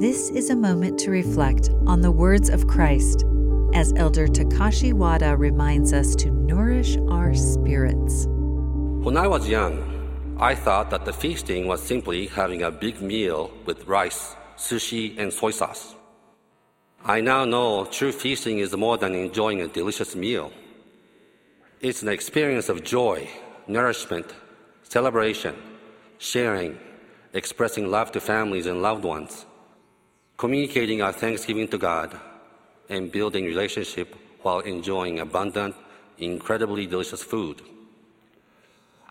This is a moment to reflect on the words of Christ as Elder Takashi Wada reminds us to nourish our spirits. When I was young, I thought that the feasting was simply having a big meal with rice, sushi, and soy sauce. I now know true feasting is more than enjoying a delicious meal. It's an experience of joy, nourishment, celebration, sharing, expressing love to families and loved ones, communicating our thanksgiving to God, and building relationship while enjoying abundant, incredibly delicious food.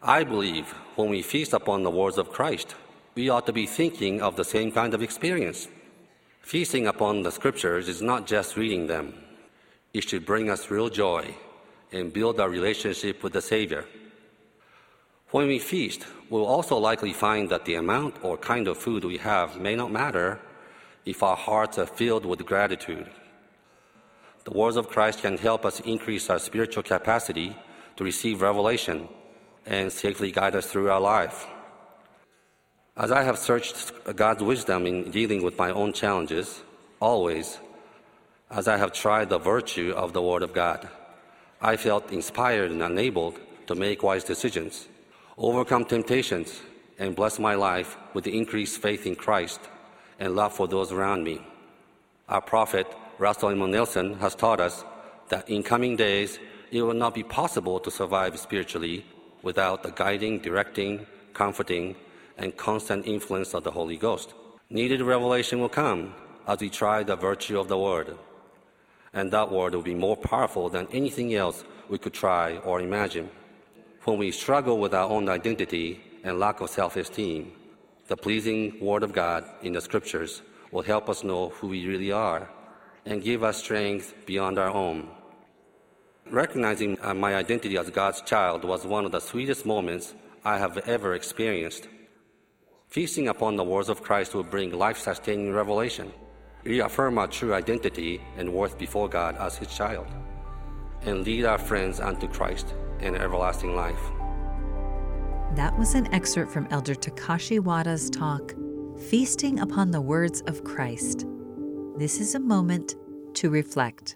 I believe when we feast upon the words of Christ, we ought to be thinking of the same kind of experience. Feasting upon the scriptures is not just reading them, it should bring us real joy and build our relationship with the Savior. When we feast, we'll also likely find that the amount or kind of food we have may not matter if our hearts are filled with gratitude. The words of Christ can help us increase our spiritual capacity to receive revelation and safely guide us through our life. As I have searched God's wisdom in dealing with my own challenges, always, as I have tried the virtue of the Word of God, I felt inspired and enabled to make wise decisions, overcome temptations, and bless my life with increased faith in Christ and love for those around me. Our prophet, Russell M. Nelson, has taught us that in coming days, it will not be possible to survive spiritually without the guiding, directing, comforting, and constant influence of the Holy Ghost. Needed revelation will come as we try the virtue of the Word. And that Word will be more powerful than anything else we could try or imagine. When we struggle with our own identity and lack of self esteem, the pleasing Word of God in the Scriptures will help us know who we really are and give us strength beyond our own. Recognizing uh, my identity as God's child was one of the sweetest moments I have ever experienced. Feasting upon the words of Christ will bring life sustaining revelation, reaffirm our true identity and worth before God as His child, and lead our friends unto Christ and everlasting life. That was an excerpt from Elder Takashi Wada's talk, Feasting Upon the Words of Christ. This is a moment to reflect.